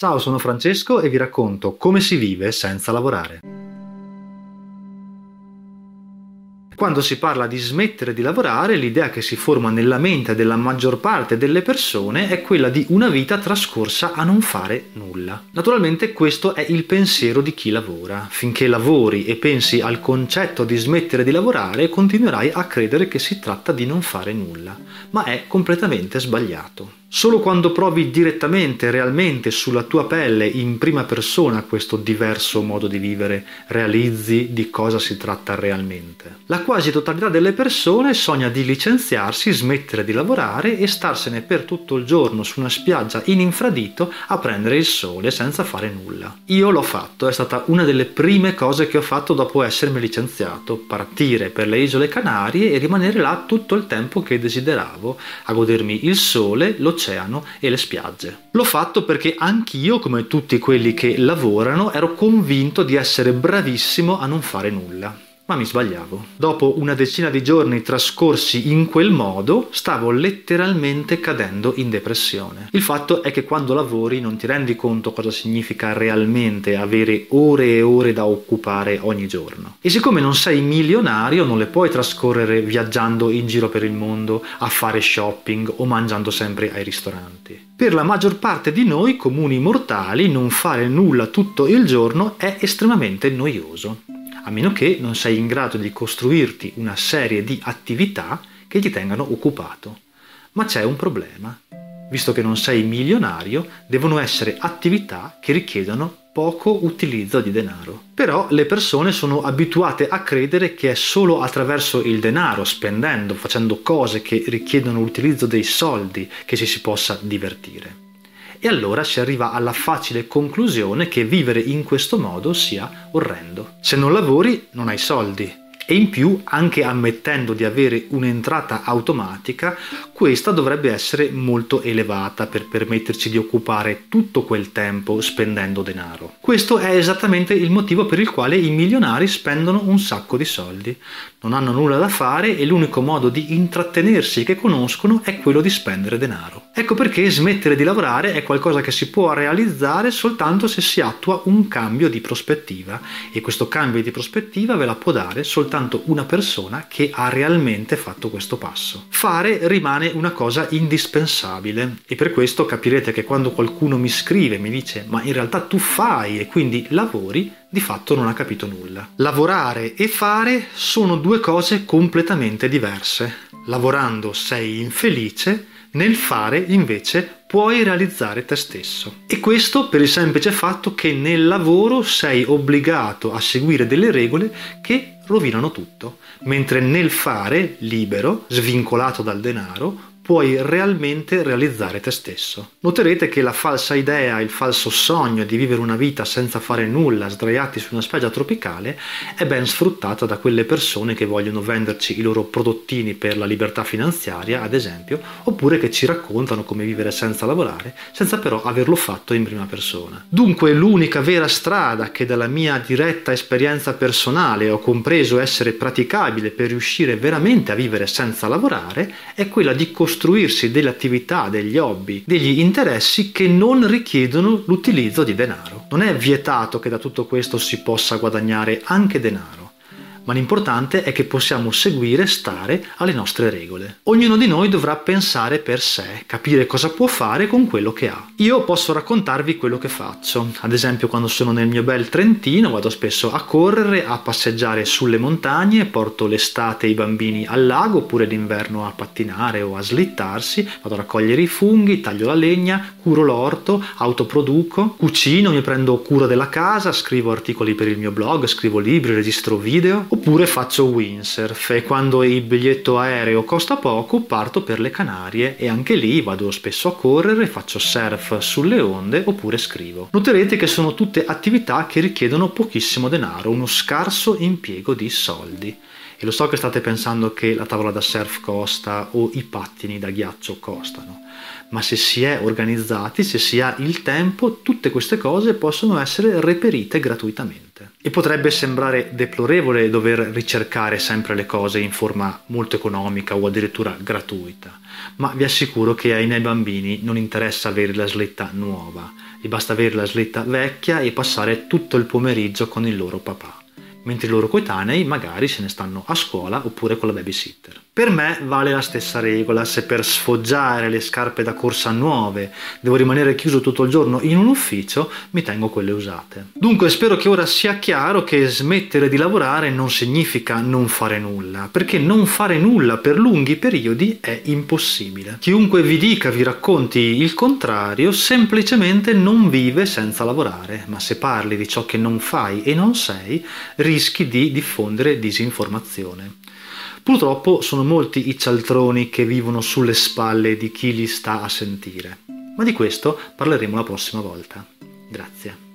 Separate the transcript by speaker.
Speaker 1: Ciao, sono Francesco e vi racconto come si vive senza lavorare. Quando si parla di smettere di lavorare, l'idea che si forma nella mente della maggior parte delle persone è quella di una vita trascorsa a non fare nulla. Naturalmente questo è il pensiero di chi lavora. Finché lavori e pensi al concetto di smettere di lavorare, continuerai a credere che si tratta di non fare nulla, ma è completamente sbagliato. Solo quando provi direttamente, realmente sulla tua pelle, in prima persona, questo diverso modo di vivere, realizzi di cosa si tratta realmente. La quasi totalità delle persone sogna di licenziarsi, smettere di lavorare e starsene per tutto il giorno su una spiaggia in infradito a prendere il sole senza fare nulla. Io l'ho fatto, è stata una delle prime cose che ho fatto dopo essermi licenziato, partire per le isole Canarie e rimanere là tutto il tempo che desideravo, a godermi il sole, l'oceano l'oceano e le spiagge. L'ho fatto perché anch'io, come tutti quelli che lavorano, ero convinto di essere bravissimo a non fare nulla ma mi sbagliavo. Dopo una decina di giorni trascorsi in quel modo, stavo letteralmente cadendo in depressione. Il fatto è che quando lavori non ti rendi conto cosa significa realmente avere ore e ore da occupare ogni giorno. E siccome non sei milionario, non le puoi trascorrere viaggiando in giro per il mondo, a fare shopping o mangiando sempre ai ristoranti. Per la maggior parte di noi comuni mortali non fare nulla tutto il giorno è estremamente noioso a meno che non sei in grado di costruirti una serie di attività che ti tengano occupato. Ma c'è un problema. Visto che non sei milionario, devono essere attività che richiedono poco utilizzo di denaro. Però le persone sono abituate a credere che è solo attraverso il denaro, spendendo, facendo cose che richiedono l'utilizzo dei soldi, che ci si possa divertire e allora si arriva alla facile conclusione che vivere in questo modo sia orrendo. Se non lavori non hai soldi e in più, anche ammettendo di avere un'entrata automatica, questa dovrebbe essere molto elevata per permetterci di occupare tutto quel tempo spendendo denaro. Questo è esattamente il motivo per il quale i milionari spendono un sacco di soldi. Non hanno nulla da fare e l'unico modo di intrattenersi che conoscono è quello di spendere denaro. Ecco perché smettere di lavorare è qualcosa che si può realizzare soltanto se si attua un cambio di prospettiva e questo cambio di prospettiva ve la può dare soltanto una persona che ha realmente fatto questo passo. Fare rimane una cosa indispensabile e per questo capirete che quando qualcuno mi scrive e mi dice ma in realtà tu fai e quindi lavori, di fatto non ha capito nulla. Lavorare e fare sono due cose completamente diverse. Lavorando sei infelice, nel fare invece puoi realizzare te stesso. E questo per il semplice fatto che nel lavoro sei obbligato a seguire delle regole che rovinano tutto, mentre nel fare, libero, svincolato dal denaro, puoi realmente realizzare te stesso. Noterete che la falsa idea, il falso sogno di vivere una vita senza fare nulla, sdraiati su una spiaggia tropicale, è ben sfruttata da quelle persone che vogliono venderci i loro prodottini per la libertà finanziaria, ad esempio, oppure che ci raccontano come vivere senza lavorare, senza però averlo fatto in prima persona. Dunque l'unica vera strada che dalla mia diretta esperienza personale ho compreso essere praticabile per riuscire veramente a vivere senza lavorare è quella di costruire costruirsi delle attività, degli hobby, degli interessi che non richiedono l'utilizzo di denaro. Non è vietato che da tutto questo si possa guadagnare anche denaro ma l'importante è che possiamo seguire e stare alle nostre regole. Ognuno di noi dovrà pensare per sé, capire cosa può fare con quello che ha. Io posso raccontarvi quello che faccio. Ad esempio, quando sono nel mio bel Trentino, vado spesso a correre, a passeggiare sulle montagne, porto l'estate i bambini al lago oppure l'inverno a pattinare o a slittarsi, vado a raccogliere i funghi, taglio la legna, curo l'orto, autoproduco, cucino, mi prendo cura della casa, scrivo articoli per il mio blog, scrivo libri, registro video oppure faccio windsurf e quando il biglietto aereo costa poco parto per le Canarie e anche lì vado spesso a correre, faccio surf sulle onde oppure scrivo. Noterete che sono tutte attività che richiedono pochissimo denaro, uno scarso impiego di soldi. E lo so che state pensando che la tavola da surf costa o i pattini da ghiaccio costano, ma se si è organizzati, se si ha il tempo, tutte queste cose possono essere reperite gratuitamente. E potrebbe sembrare deplorevole dover ricercare sempre le cose in forma molto economica o addirittura gratuita, ma vi assicuro che ai miei bambini non interessa avere la slitta nuova, Gli basta avere la slitta vecchia e passare tutto il pomeriggio con il loro papà mentre i loro coetanei magari se ne stanno a scuola oppure con la babysitter. Per me vale la stessa regola, se per sfoggiare le scarpe da corsa nuove devo rimanere chiuso tutto il giorno in un ufficio, mi tengo quelle usate. Dunque spero che ora sia chiaro che smettere di lavorare non significa non fare nulla, perché non fare nulla per lunghi periodi è impossibile. Chiunque vi dica, vi racconti il contrario, semplicemente non vive senza lavorare, ma se parli di ciò che non fai e non sei, rischi di diffondere disinformazione. Purtroppo sono molti i cialtroni che vivono sulle spalle di chi li sta a sentire, ma di questo parleremo la prossima volta. Grazie.